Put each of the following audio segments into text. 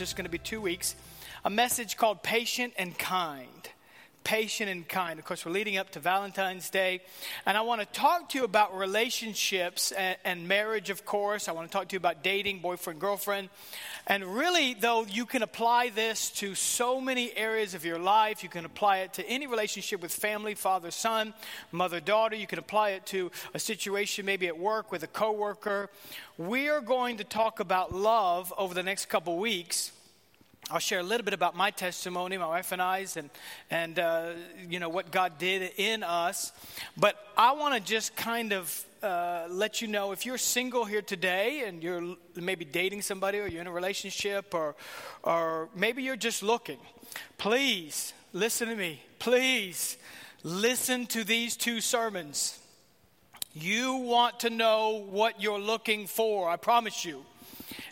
just going to be two weeks. A message called Patient and Kind patient and kind. Of course, we're leading up to Valentine's Day. And I want to talk to you about relationships and, and, marriage, of course. I want to talk to you about dating, boyfriend, girlfriend. And really, though, you can apply this to so many areas of your life. You can apply it to any relationship with family, father, son, mother, daughter. You can apply it to a situation maybe at work with a coworker. We are going to talk about love over the next couple weeks. I'll share a little bit about my testimony, my wife and I's, and and uh, you know what God did in us. But I want to just kind of uh, let you know if you're single here today and you're maybe dating somebody or you're in a relationship or or maybe you're just looking. Please listen to me. Please listen to these two sermons. You want to know what you're looking for. I promise you.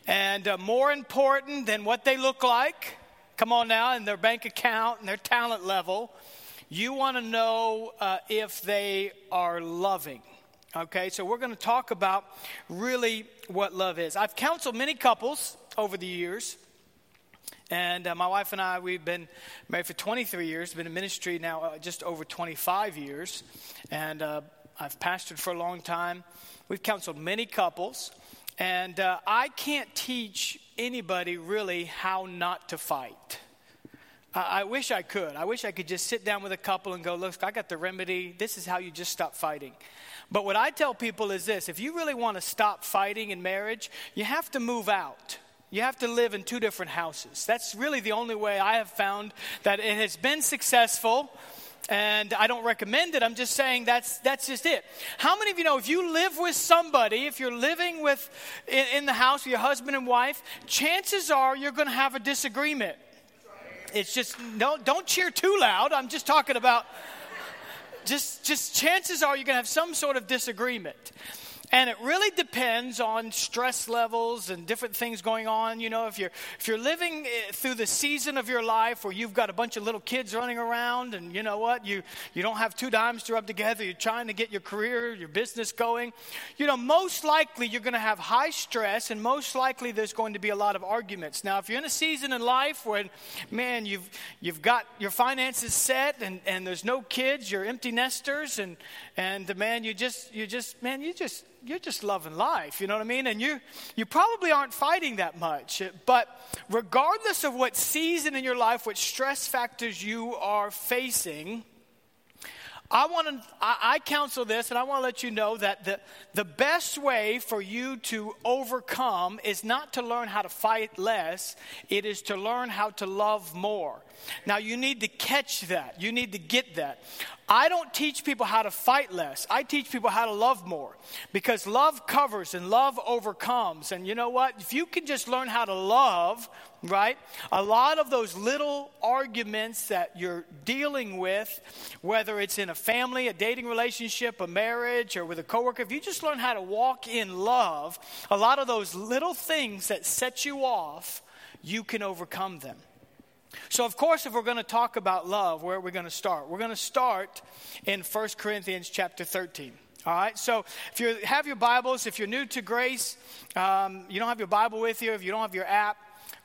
And uh, more important than what they look like, come on now, and their bank account and their talent level, you want to know uh, if they are loving. Okay, so we're going to talk about really what love is. I've counseled many couples over the years. And uh, my wife and I, we've been married for 23 years, been in ministry now uh, just over 25 years. And uh, I've pastored for a long time. We've counseled many couples. And uh, I can't teach anybody really how not to fight. I wish I could. I wish I could just sit down with a couple and go, look, I got the remedy. This is how you just stop fighting. But what I tell people is this if you really want to stop fighting in marriage, you have to move out. You have to live in two different houses. That's really the only way I have found that it has been successful and I don't recommend it. I'm just saying that's that's just it. How many of you know if you live with somebody, if you're living with in, in the house with your husband and wife, chances are you're going to have a disagreement. It's just don't don't cheer too loud. I'm just talking about just just chances are you're going to have some sort of disagreement. And it really depends on stress levels and different things going on. You know, if you're if you're living eh, through the season of your life where you've got a bunch of little kids running around, and you know what, you you don't have two dimes to rub together. You're trying to get your career, your business going. You know, most likely you're going to have high stress, and most likely there's going to be a lot of arguments. Now, if you're in a season in life when, man, you've you've got your finances set, and and there's no kids, you're empty nesters, and and man, you just you just man, you just you're just loving life, you know what I mean? And you you probably aren't fighting that much. But regardless of what season in your life, what stress factors you are facing, I want to I, I counsel this and I want to let you know that the the best way for you to overcome is not to learn how to fight less, it is to learn how to love more. Now you need to catch that. You need to get that. I don't teach people how to fight less. I teach people how to love more because love covers and love overcomes. And you know what? If you can just learn how to love, right? A lot of those little arguments that you're dealing with, whether it's in a family, a dating relationship, a marriage, or with a coworker, if you just learn how to walk in love, a lot of those little things that set you off, you can overcome them. So, of course, if we're going to talk about love, where are we going to start? We're going to start in 1 Corinthians chapter 13. All right, so if you have your Bibles, if you're new to grace, um, you don't have your Bible with you, if you don't have your app,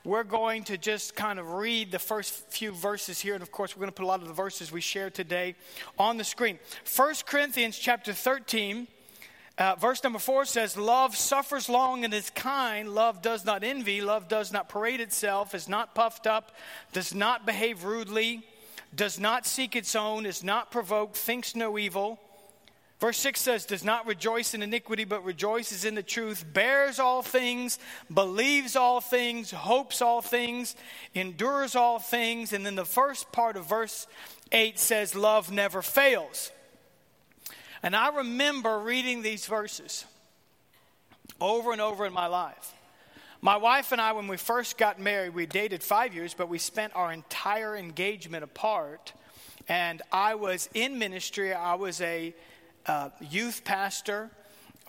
we're going to just kind of read the first few verses here. And of course, we're going to put a lot of the verses we share today on the screen. 1 Corinthians chapter 13, uh, verse number four says, Love suffers long and is kind. Love does not envy. Love does not parade itself, is not puffed up, does not behave rudely, does not seek its own, is not provoked, thinks no evil. Verse 6 says, Does not rejoice in iniquity, but rejoices in the truth, bears all things, believes all things, hopes all things, endures all things. And then the first part of verse 8 says, Love never fails. And I remember reading these verses over and over in my life. My wife and I, when we first got married, we dated five years, but we spent our entire engagement apart. And I was in ministry, I was a uh, youth pastor.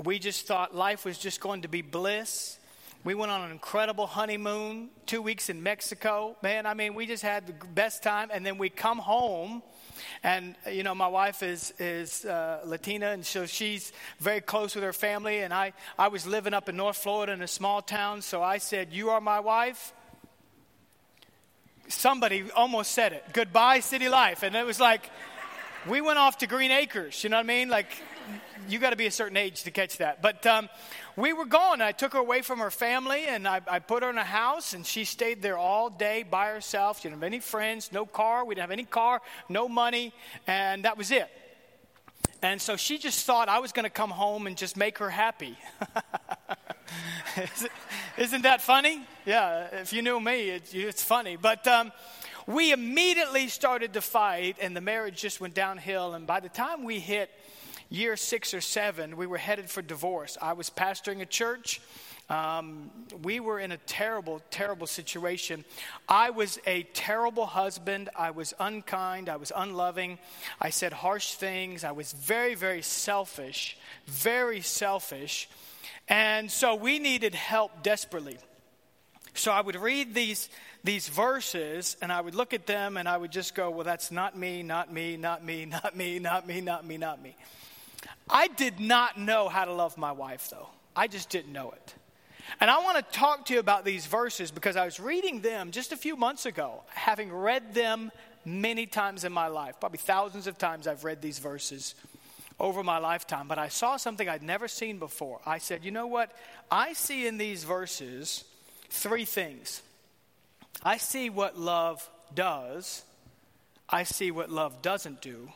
We just thought life was just going to be bliss. We went on an incredible honeymoon, two weeks in Mexico. Man, I mean, we just had the best time. And then we come home, and you know, my wife is is uh, Latina, and so she's very close with her family. And I I was living up in North Florida in a small town, so I said, "You are my wife." Somebody almost said it. Goodbye, city life, and it was like we went off to Green Acres. You know what I mean? Like you got to be a certain age to catch that. But um, we were gone. I took her away from her family and I, I, put her in a house and she stayed there all day by herself. She didn't have any friends, no car. We didn't have any car, no money, and that was it. And so she just thought I was going to come home and just make her happy. Isn't that funny? Yeah, if you knew me, it, it's funny. But um, we immediately started to fight, and the marriage just went downhill. And by the time we hit year six or seven, we were headed for divorce. I was pastoring a church. Um, we were in a terrible, terrible situation. I was a terrible husband. I was unkind. I was unloving. I said harsh things. I was very, very selfish, very selfish. And so we needed help desperately. So I would read these, these verses and I would look at them and I would just go, well, that's not me, not me, not me, not me, not me, not me, not me. I did not know how to love my wife, though. I just didn't know it. And I want to talk to you about these verses because I was reading them just a few months ago, having read them many times in my life. Probably thousands of times I've read these verses over my lifetime, but I saw something I'd never seen before. I said, you know what? I see in these verses three things. I see what love does, I see what love doesn't do,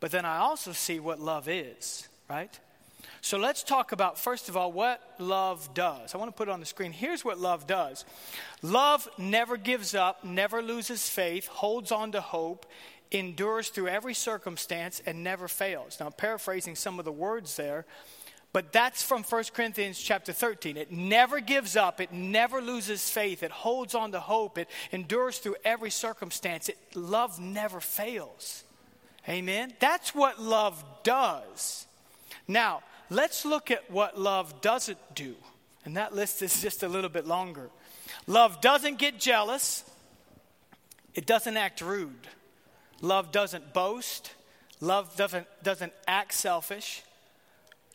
but then I also see what love is, right? So let's talk about, first of all, what love does. I want to put it on the screen. Here's what love does love never gives up, never loses faith, holds on to hope, endures through every circumstance, and never fails. Now, I'm paraphrasing some of the words there, but that's from 1 Corinthians chapter 13. It never gives up, it never loses faith, it holds on to hope, it endures through every circumstance. It, love never fails. Amen? That's what love does. Now, let's look at what love doesn't do. And that list is just a little bit longer. Love doesn't get jealous, it doesn't act rude. Love doesn't boast, love doesn't, doesn't act selfish.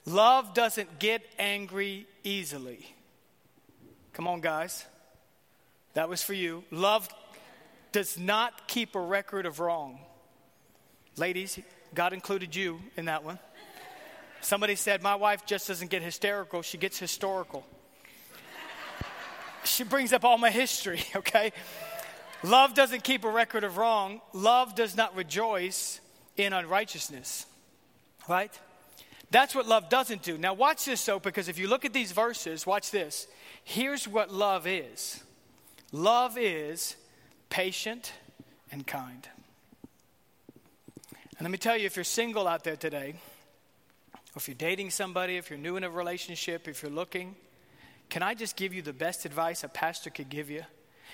Love doesn't get angry easily. Come on, guys. That was for you. Love does not keep a record of wrong. Ladies, God included you in that one. Somebody said, My wife just doesn't get hysterical, she gets historical. she brings up all my history, okay? Love doesn't keep a record of wrong. Love does not rejoice in unrighteousness, right? That's what love doesn't do. Now, watch this though, because if you look at these verses, watch this. Here's what love is love is patient and kind. And let me tell you, if you're single out there today, or if you're dating somebody, if you're new in a relationship, if you're looking, can I just give you the best advice a pastor could give you?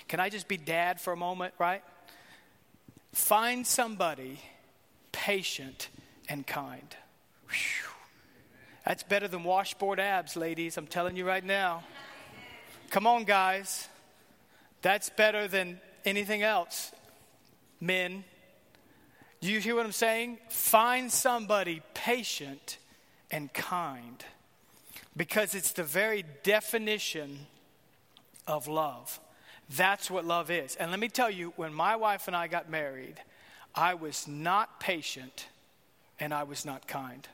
Can I just be dad for a moment, right? Find somebody patient and kind. Whew. That's better than washboard abs, ladies. I'm telling you right now. Come on, guys. That's better than anything else. Men, do you hear what I'm saying? Find somebody patient and kind because it's the very definition of love. That's what love is. And let me tell you, when my wife and I got married, I was not patient and I was not kind.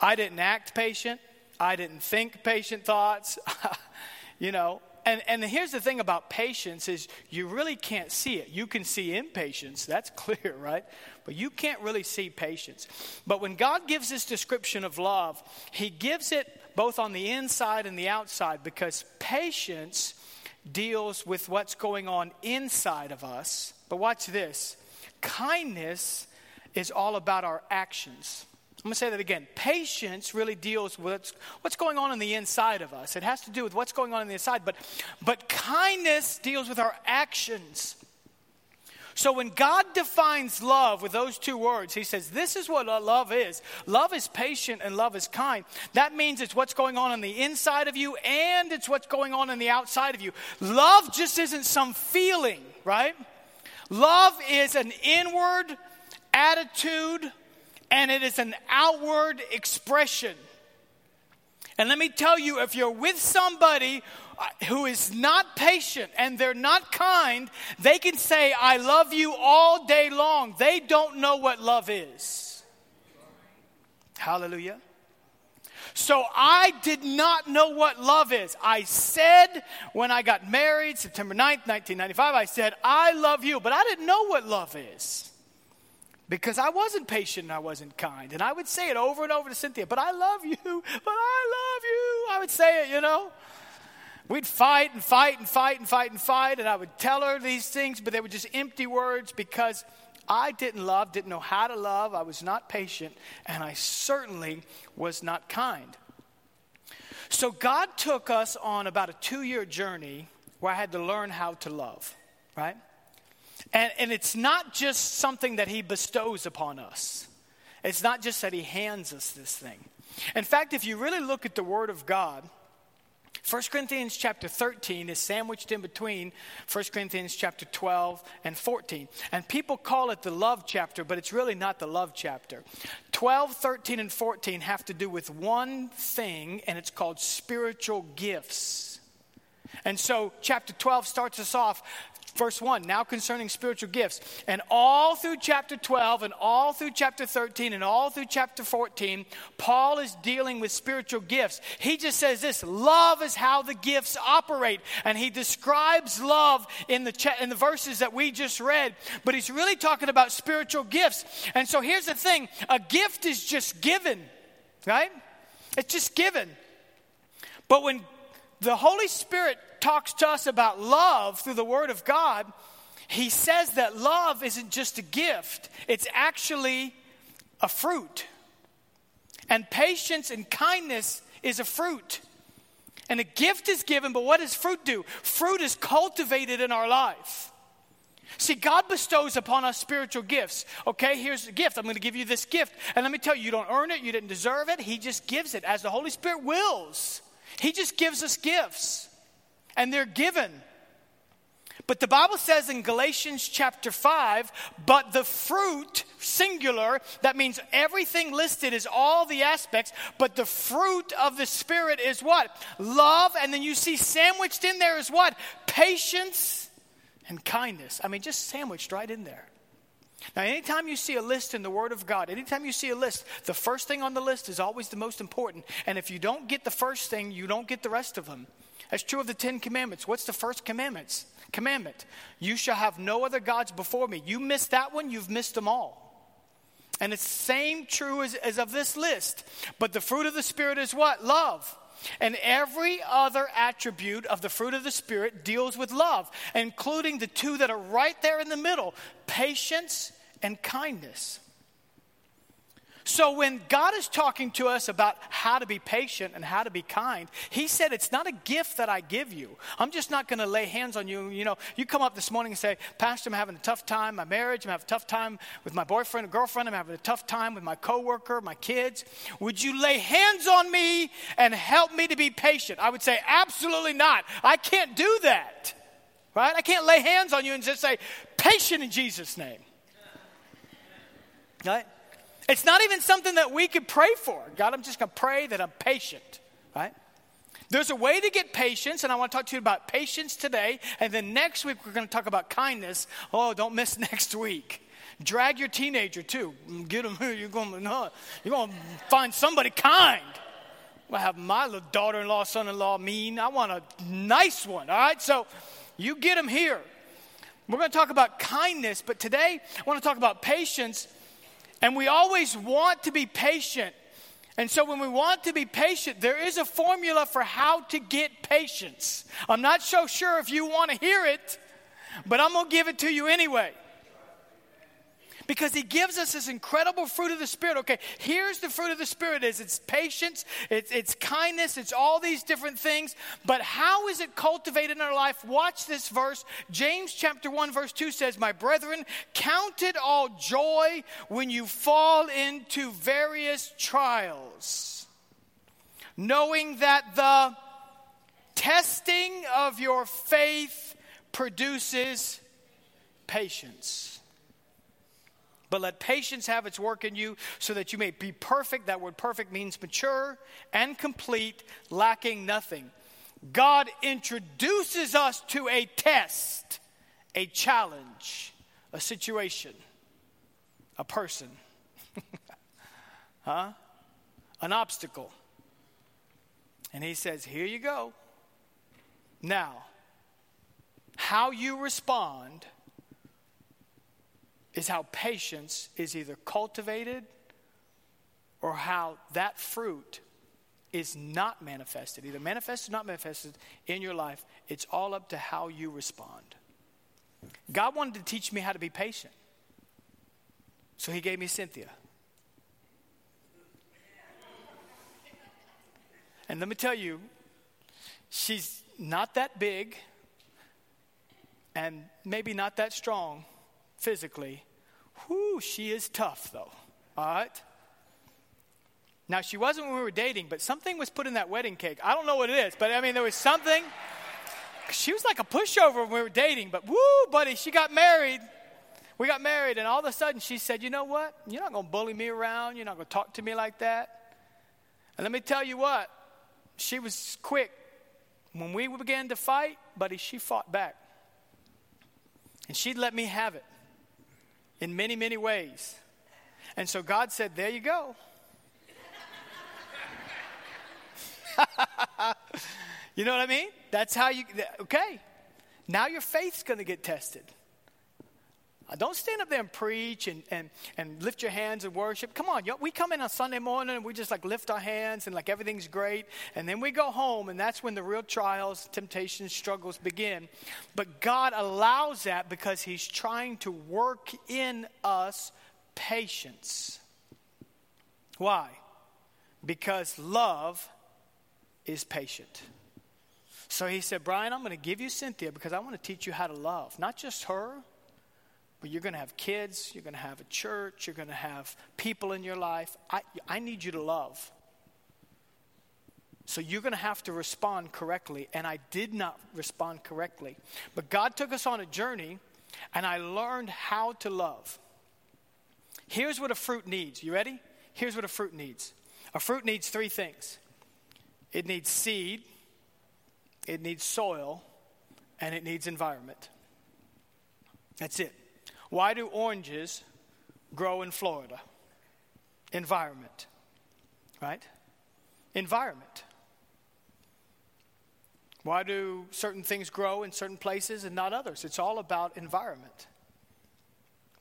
I didn't act patient, I didn't think patient thoughts. you know, and, and here's the thing about patience is you really can't see it. You can see impatience, that's clear, right? But you can't really see patience. But when God gives this description of love, He gives it both on the inside and the outside because patience deals with what's going on inside of us. But watch this kindness is all about our actions. I'm going to say that again. Patience really deals with what's, going on in the inside of us. It has to do with what's going on in the inside, but, but kindness deals with our actions. So when God defines love with those two words, He says, This is what love is. Love is patient and love is kind. That means it's what's going on on the inside of you and it's what's going on on the outside of you. Love just isn't some feeling, right? Love is an inward attitude and it is an outward expression. And let me tell you, if you're with somebody uh, who is not patient and they're not kind, they can say, I love you all day long. They don't know what love is. Hallelujah. So I did not know what love is. I said when I got married, September 9th, 1995, I said, I love you, but I didn't know what love is because I wasn't patient and I wasn't kind. And I would say it over and over to Cynthia, but I love you, but I love you. I would say it, you know. We'd fight and fight and fight and fight and fight, and I would tell her these things, but they were just empty words because I didn't love, didn't know how to love, I was not patient, and I certainly was not kind. So God took us on about a two year journey where I had to learn how to love, right? And, and it's not just something that He bestows upon us, it's not just that He hands us this thing. In fact, if you really look at the Word of God, 1 Corinthians chapter 13 is sandwiched in between 1 Corinthians chapter 12 and 14. And people call it the love chapter, but it's really not the love chapter. 12, 13, and 14 have to do with one thing, and it's called spiritual gifts. And so, chapter 12 starts us off verse 1, now concerning spiritual gifts. And all through chapter 12 and all through chapter 13 and all through chapter 14, Paul is dealing with spiritual gifts. He just says this love is how the gifts operate. And he describes love in the, cha- in the verses that we just read. But he's really talking about spiritual gifts. And so here's the thing a gift is just given, right? It's just given. But when the Holy Spirit talks to us about love through the Word of God, he says that love isn't just a gift, it's actually a fruit. And patience and kindness is a fruit. And a gift is given, but what does fruit do? Fruit is cultivated in our life. See, God bestows upon us spiritual gifts. Okay, here's a gift. I'm going to give you this gift. And let me tell you, you don't earn it, you didn't deserve it. He just gives it as the Holy Spirit wills. He just gives us gifts and they're given. But the Bible says in Galatians chapter 5, but the fruit, singular, that means everything listed is all the aspects, but the fruit of the Spirit is what? Love, and then you see sandwiched in there is what? Patience and kindness. I mean, just sandwiched right in there. Now, anytime you see a list in the Word of God, anytime you see a list, the first thing on the list is always the most important. And if you don't get the first thing, you don't get the rest of them. That's true of the Ten Commandments. What's the first commandments? Commandment. You shall have no other gods before me. You miss that one, you've missed them all. And it's same true as, as of this list. But the fruit of the Spirit is what? Love. And every other attribute of the fruit of the Spirit deals with love, including the two that are right there in the middle patience and kindness. So when God is talking to us about how to be patient and how to be kind, He said, It's not a gift that I give you. I'm just not going to lay hands on you. You know, you come up this morning and say, Pastor, I'm having a tough time, my marriage, I'm having a tough time with my boyfriend or girlfriend, I'm having a tough time with my coworker, my kids. Would you lay hands on me and help me to be patient? I would say, Absolutely not. I can't do that. Right? I can't lay hands on you and just say, Patient in Jesus' name. Right? It's not even something that we could pray for. God, I'm just going to pray that I'm patient, right? There's a way to get patience, and I want to talk to you about patience today. And then next week, we're going to talk about kindness. Oh, don't miss next week. Drag your teenager too. Get them. You're going. No, you're going to find somebody kind. I have my little daughter-in-law, son-in-law mean. I want a nice one. All right. So, you get them here. We're going to talk about kindness, but today I want to talk about patience and we always want to be patient. And so, when we want to be patient, there is a formula for how to get patience. I'm not so sure if you want to hear it, but I'm going to give it to you anyway. Because he gives us this incredible fruit of the spirit. Okay here's the fruit of the spirit is it's patience it's, it's kindness it's all these different things. But how is it cultivated in our life? Watch this verse. James chapter 1 verse 2 says my brethren count it all joy when you fall into various trials knowing that the testing of your faith produces patience but let patience have its work in you so that you may be perfect. That word perfect means mature and complete, lacking nothing. God introduces us to a test, a challenge, a situation, a person, huh? An obstacle. And He says, Here you go. Now, how you respond is how patience is either cultivated or how that fruit is not manifested, either manifested or not manifested in your life. It's all up to how you respond. God wanted to teach me how to be patient. So he gave me Cynthia. And let me tell you, she's not that big and maybe not that strong physically, Whew, she is tough, though. All right? Now, she wasn't when we were dating, but something was put in that wedding cake. I don't know what it is, but I mean, there was something. She was like a pushover when we were dating, but woo, buddy, she got married. We got married, and all of a sudden she said, You know what? You're not going to bully me around. You're not going to talk to me like that. And let me tell you what, she was quick. When we began to fight, buddy, she fought back. And she'd let me have it in many, many ways. And so God said, There you go. you know what I mean? That's how you, okay. Now your faith's going to get tested. Don't stand up there and preach and, and, and lift your hands and worship. Come on, we come in on Sunday morning and we just like lift our hands and like everything's great. And then we go home and that's when the real trials, temptations, struggles begin. But God allows that because He's trying to work in us patience. Why? Because love is patient. So he said, Brian, I'm going to give you Cynthia because I want to teach you how to love, not just her but you're going to have kids, you're going to have a church, you're going to have people in your life. I, I need you to love. So you're going to have to respond correctly. And I did not respond correctly. But God took us on a journey, and I learned how to love. Here's what a fruit needs. You ready? Here's what a fruit needs a fruit needs three things it needs seed, it needs soil, and it needs environment. That's it. Why do oranges grow in Florida? Environment, right? Environment. Why do certain things grow in certain places and not others? It's all about environment.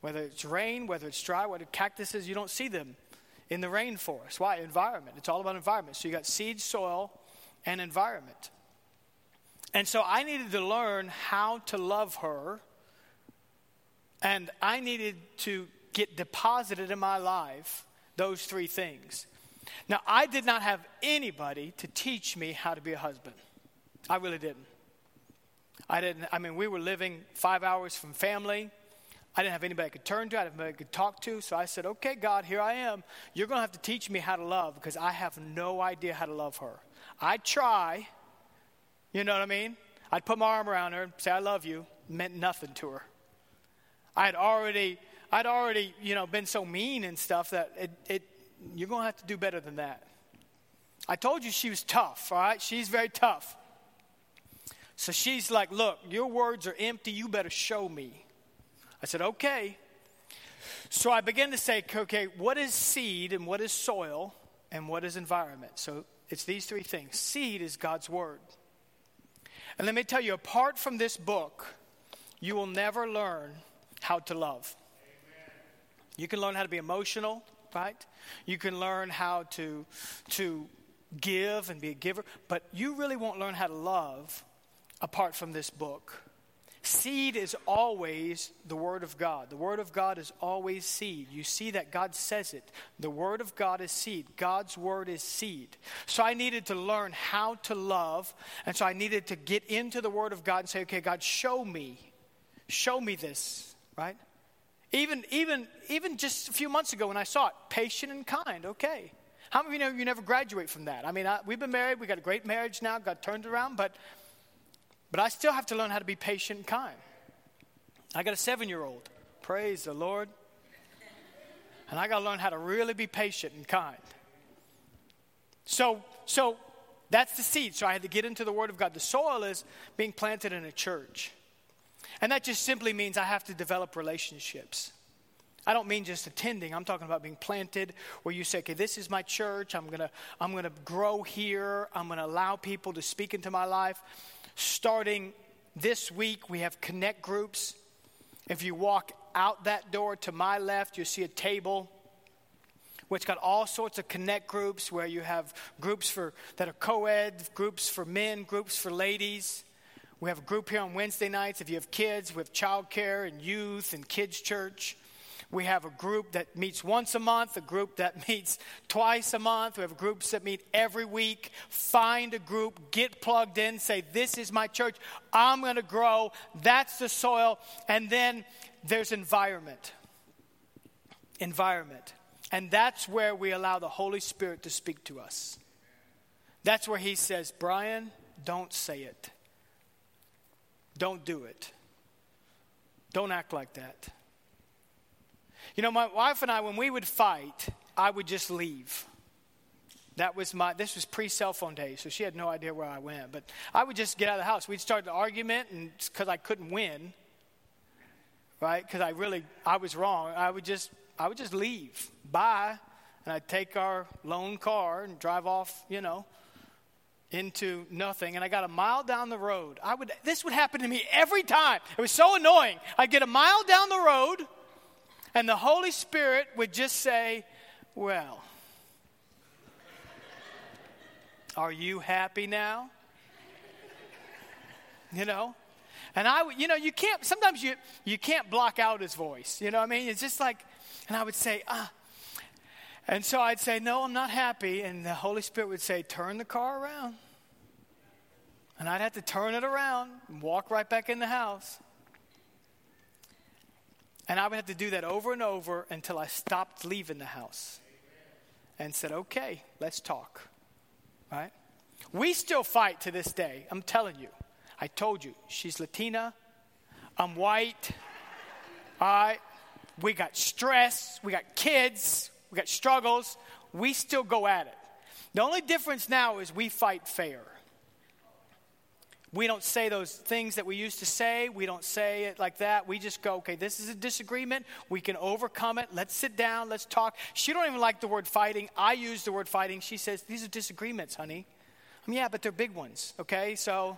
Whether it's rain, whether it's dry, whether cactuses, you don't see them in the rainforest. Why? Environment. It's all about environment. So you got seed, soil, and environment. And so I needed to learn how to love her and I needed to get deposited in my life those three things. Now, I did not have anybody to teach me how to be a husband. I really didn't. I didn't, I mean, we were living five hours from family. I didn't have anybody I could turn to, I didn't have anybody I could talk to. So I said, okay, God, here I am. You're going to have to teach me how to love because I have no idea how to love her. I'd try, you know what I mean? I'd put my arm around her and say, I love you. meant nothing to her. I'd already, I'd already, you know, been so mean and stuff that it, it you're going to have to do better than that. I told you she was tough, all right? She's very tough. So she's like, Look, your words are empty. You better show me. I said, Okay. So I began to say, Okay, what is seed and what is soil and what is environment? So it's these three things. Seed is God's word. And let me tell you, apart from this book, you will never learn how to love. You can learn how to be emotional, right? You can learn how to, to give and be a giver, but you really won't learn how to love apart from this book. Seed is always the Word of God. The Word of God is always seed. You see that God says it. The Word of God is seed. God's Word is seed. So I needed to learn how to love. And so I needed to get into the Word of God and say, okay, God, show me. Show me this, right? Even, even, even just a few months ago when I saw it, patient and kind, okay. How many of you know you never graduate from that? I mean, I, we've been married, we got a great marriage now, got turned around, but but I still have to learn how to be patient and kind. I got a seven year old. Praise the Lord. And I got to learn how to really be patient and kind. So, so that's the seed. So I had to get into the Word of God. The soil is being planted in a church. And that just simply means I have to develop relationships. I don't mean just attending. I'm talking about being planted where you say, okay, this is my church. I'm going to I'm going to grow here. I'm going to allow people to speak into my life. Starting this week, we have connect groups. If you walk out that door to my left, you see a table which got all sorts of connect groups where you have groups for that are co-ed, groups for men, groups for ladies. We have a group here on Wednesday nights. If you have kids, we have childcare and youth and kids church. We have a group that meets once a month, a group that meets twice a month. We have groups that meet every week. Find a group, get plugged in, say, This is my church. I'm going to grow. That's the soil. And then there's environment. Environment. And that's where we allow the Holy Spirit to speak to us. That's where He says, Brian, don't say it. Don't do it. Don't act like that. You know, my wife and I, when we would fight, I would just leave. That was my, this was pre cell phone days, so she had no idea where I went. But I would just get out of the house. We'd start the argument, and because I couldn't win, right? Because I really, I was wrong. I would just, I would just leave. Bye. And I'd take our lone car and drive off, you know, into nothing. And I got a mile down the road. I would, this would happen to me every time. It was so annoying. I'd get a mile down the road and the Holy Spirit would just say, Well, are you happy now? You know? And I, would, you know, you can't, sometimes you, you can't block out his voice. You know what I mean? It's just like, and I would say, ah. And so I'd say, no, I'm not happy. And the Holy Spirit would say, turn the car around. And I'd have to turn it around and walk right back in the house. And I would have to do that over and over until I stopped leaving the house and said, okay, let's talk. Right? We still fight to this day. I'm telling you. I told you, she's Latina. I'm white. All right. We got stress. We got kids. We got struggles. We still go at it. The only difference now is we fight fair. We don't say those things that we used to say. We don't say it like that. We just go, okay, this is a disagreement. We can overcome it. Let's sit down. Let's talk. She don't even like the word fighting. I use the word fighting. She says, these are disagreements, honey. I mean, yeah, but they're big ones, okay? So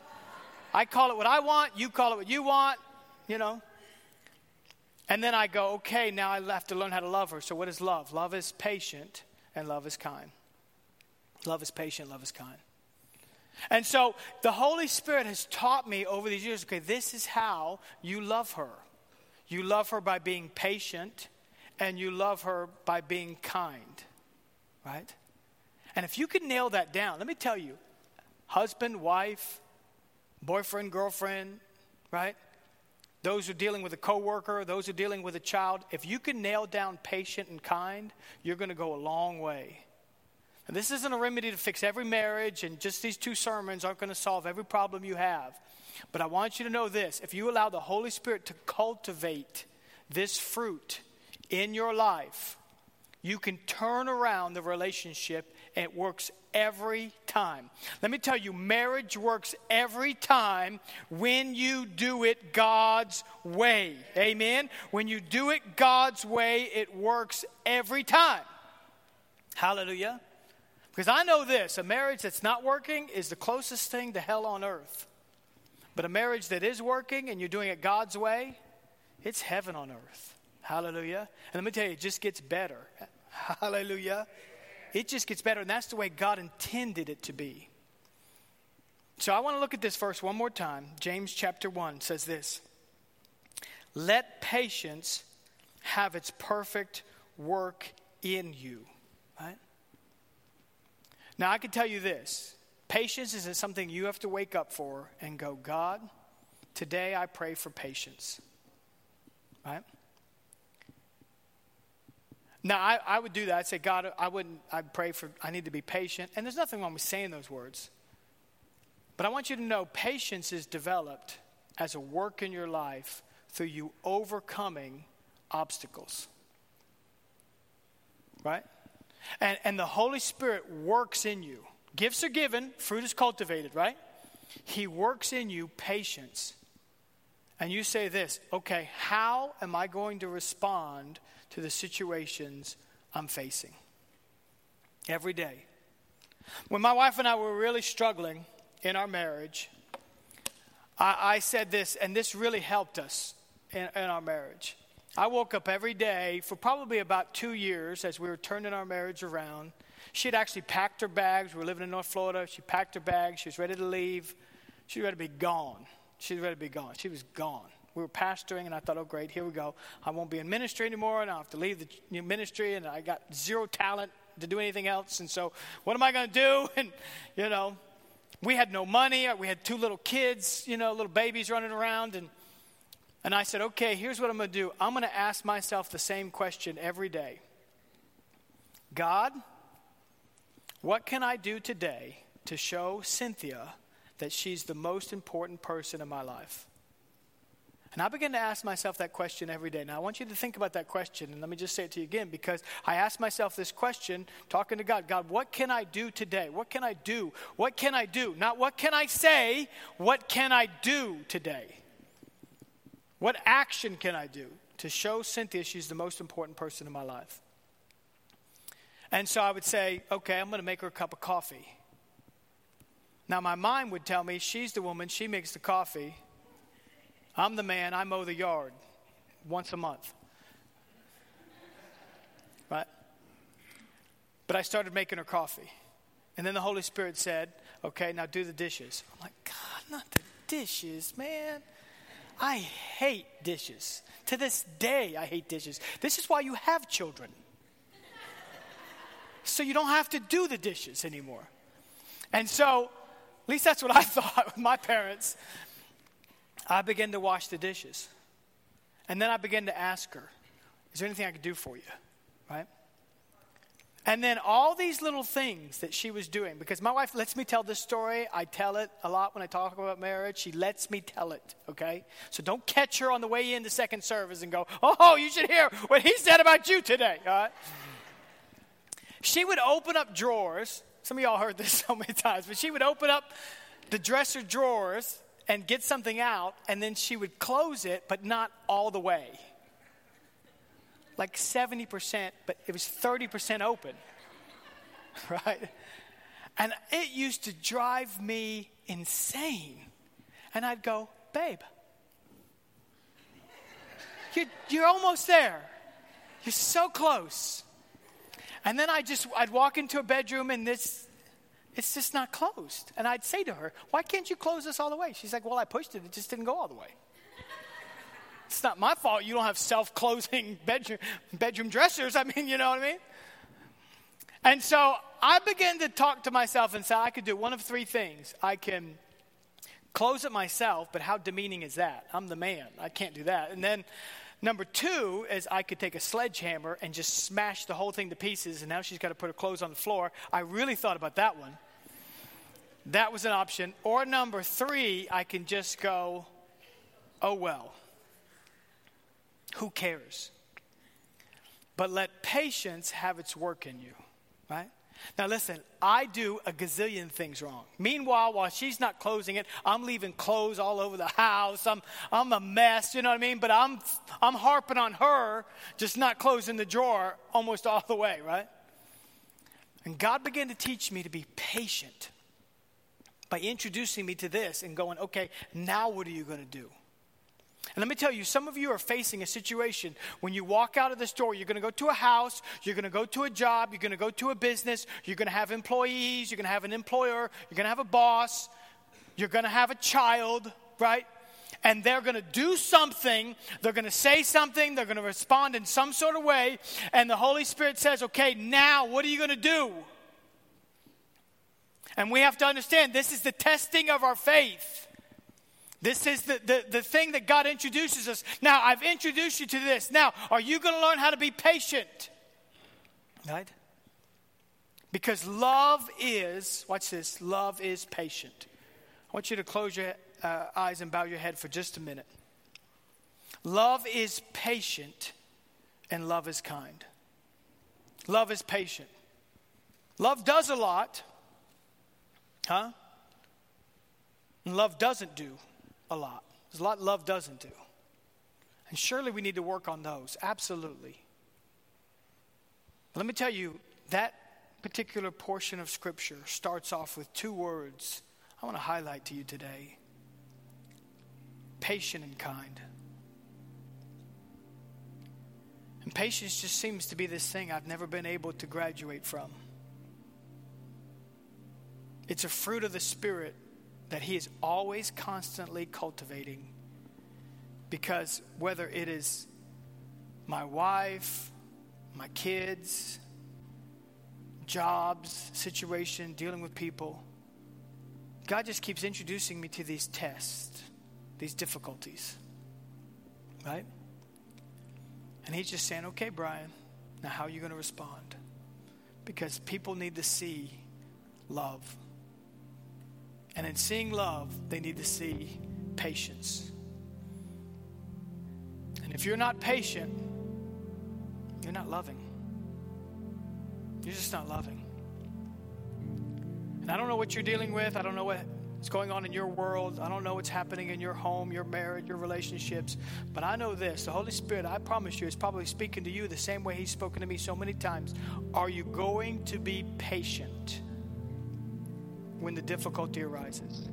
I call it what I want. You call it what you want, you know? And then I go, okay, now I have to learn how to love her. So what is love? Love is patient and love is kind. Love is patient, love is kind. And so the Holy Spirit has taught me over these years okay, this is how you love her. You love her by being patient, and you love her by being kind, right? And if you can nail that down, let me tell you husband, wife, boyfriend, girlfriend, right? Those who are dealing with a coworker, those who are dealing with a child, if you can nail down patient and kind, you're going to go a long way and this isn't a remedy to fix every marriage, and just these two sermons aren't going to solve every problem you have. But I want you to know this if you allow the Holy Spirit to cultivate this fruit in your life, you can turn around the relationship it works every time. Let me tell you, marriage works every time when you do it God's way. Amen? When you do it God's way, it works every time. Hallelujah. Because I know this a marriage that's not working is the closest thing to hell on earth. But a marriage that is working and you're doing it God's way, it's heaven on earth. Hallelujah. And let me tell you, it just gets better. Hallelujah. It just gets better. And that's the way God intended it to be. So I want to look at this verse one more time. James chapter 1 says this let patience have its perfect work in you. Right? Now, I can tell you this patience isn't something you have to wake up for and go, God, today I pray for patience. Right? Now, I, I would do that. I'd say, God, I wouldn't, I'd pray for, I need to be patient. And there's nothing wrong with saying those words. But I want you to know patience is developed as a work in your life through you overcoming obstacles. Right? And, and the Holy Spirit works in you. Gifts are given, fruit is cultivated, right? He works in you patience. And you say this okay, how am I going to respond to the situations I'm facing? Every day. When my wife and I were really struggling in our marriage, I, I said this, and this really helped us in, in our marriage. I woke up every day for probably about two years as we were turning our marriage around. She had actually packed her bags. We were living in North Florida. She packed her bags. She was ready to leave. She was ready to be gone. She was ready to be gone. She was gone. We were pastoring, and I thought, oh, great, here we go. I won't be in ministry anymore, and I'll have to leave the ministry, and I got zero talent to do anything else. And so, what am I going to do? And, you know, we had no money. Uh, we had two little kids, you know, little babies running around. And and I said, okay, here's what I'm going to do. I'm going to ask myself the same question every day God, what can I do today to show Cynthia that she's the most important person in my life? And I begin to ask myself that question every day. Now, I want you to think about that question, and let me just say it to you again because I ask myself this question talking to God God, what can I do today? What can I do? What can I do? Not what can I say, what can I do today? What action can I do to show Cynthia she's the most important person in my life? And so I would say, okay, I'm going to make her a cup of coffee. Now, my mind would tell me she's the woman, she makes the coffee. I'm the man, I mow the yard once a month. Right? But I started making her coffee. And then the Holy Spirit said, okay, now do the dishes. I'm like, God, not the dishes, man. I hate dishes. To this day, I hate dishes. This is why you have children. So you don't have to do the dishes anymore. And so, at least that's what I thought with my parents. I began to wash the dishes. And then I began to ask her, Is there anything I could do for you? Right? And then all these little things that she was doing, because my wife lets me tell this story. I tell it a lot when I talk about marriage. She lets me tell it, okay? So don't catch her on the way into second service and go, oh, you should hear what he said about you today, all right? She would open up drawers. Some of y'all heard this so many times, but she would open up the dresser drawers and get something out, and then she would close it, but not all the way like 70%, but it was 30% open. right? And it used to drive me insane. And I'd go, babe, you're, you're almost there. You're so close. And then I just, I'd walk into a bedroom and this, it's just not closed. And I'd say to her, why can't you close this all the way? She's like, well, I pushed it. It just didn't go all the way. It's not my fault you don't have self closing bedroom, bedroom dressers. I mean, you know what I mean? And so I began to talk to myself and say, I could do one of three things. I can close it myself, but how demeaning is that? I'm the man. I can't do that. And then number two is I could take a sledgehammer and just smash the whole thing to pieces, and now she's got to put her clothes on the floor. I really thought about that one. That was an option. Or number three, I can just go, oh well. Who cares? But let patience have its work in you, right? Now, listen, I do a gazillion things wrong. Meanwhile, while she's not closing it, I'm leaving clothes all over the house. I'm, I'm a mess, you know what I mean? But I'm, I'm harping on her, just not closing the drawer almost all the way, right? And God began to teach me to be patient by introducing me to this and going, okay, now what are you going to do? And let me tell you, some of you are facing a situation when you walk out of this door, you're going to go to a house, you're going to go to a job, you're going to go to a business, you're going to have employees, you're going to have an employer, you're going to have a boss, you're going to have a child, right? and they're going to do something. They're going to say something. They're going to respond in some sort of way. And the Holy Spirit says, okay, now what are you going to do? And we have to understand this is the testing of our faith. This is the, the, the thing that God introduces us. Now, I've introduced you to this. Now, are you going to learn how to be patient? Right? Because love is, watch this, love is patient. I want you to close your uh, eyes and bow your head for just a minute. Love is patient and love is kind. Love is patient. Love does a lot, huh? And love doesn't do a lot. There's a lot love doesn't do. And surely we need to work on those. Absolutely. Let me tell you, that particular portion of Scripture starts off with two words I want to highlight to you today patient and kind. And patience just seems to be this thing I've never been able to graduate from. It's a fruit of the Spirit that He is always constantly cultivating. Because whether it is my wife, my kids, jobs, situation, dealing with people, God just keeps introducing me to these tests these difficulties. Right? And he's just saying, okay, Brian, now how are you going to respond? Because people need to see love. And in seeing love, they need to see patience. And if you're not patient, you're not loving. You're just not loving. And I don't know what you're dealing with. I don't know what's going on in your world. I don't know what's happening in your home, your marriage, your relationships. But I know this the Holy Spirit, I promise you, is probably speaking to you the same way He's spoken to me so many times. Are you going to be patient when the difficulty arises?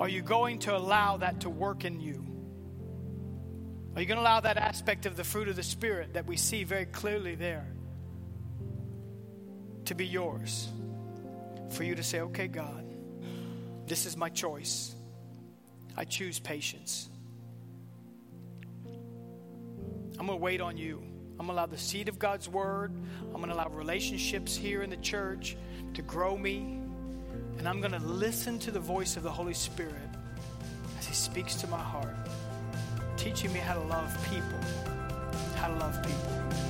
Are you going to allow that to work in you? Are you going to allow that aspect of the fruit of the Spirit that we see very clearly there to be yours? for you to say, okay, God, this is my choice. I choose patience. I'm going to wait on you. I'm going to allow the seed of God's word. I'm going to allow relationships here in the church to grow me. And I'm going to listen to the voice of the Holy Spirit as He speaks to my heart, teaching me how to love people. How to love people.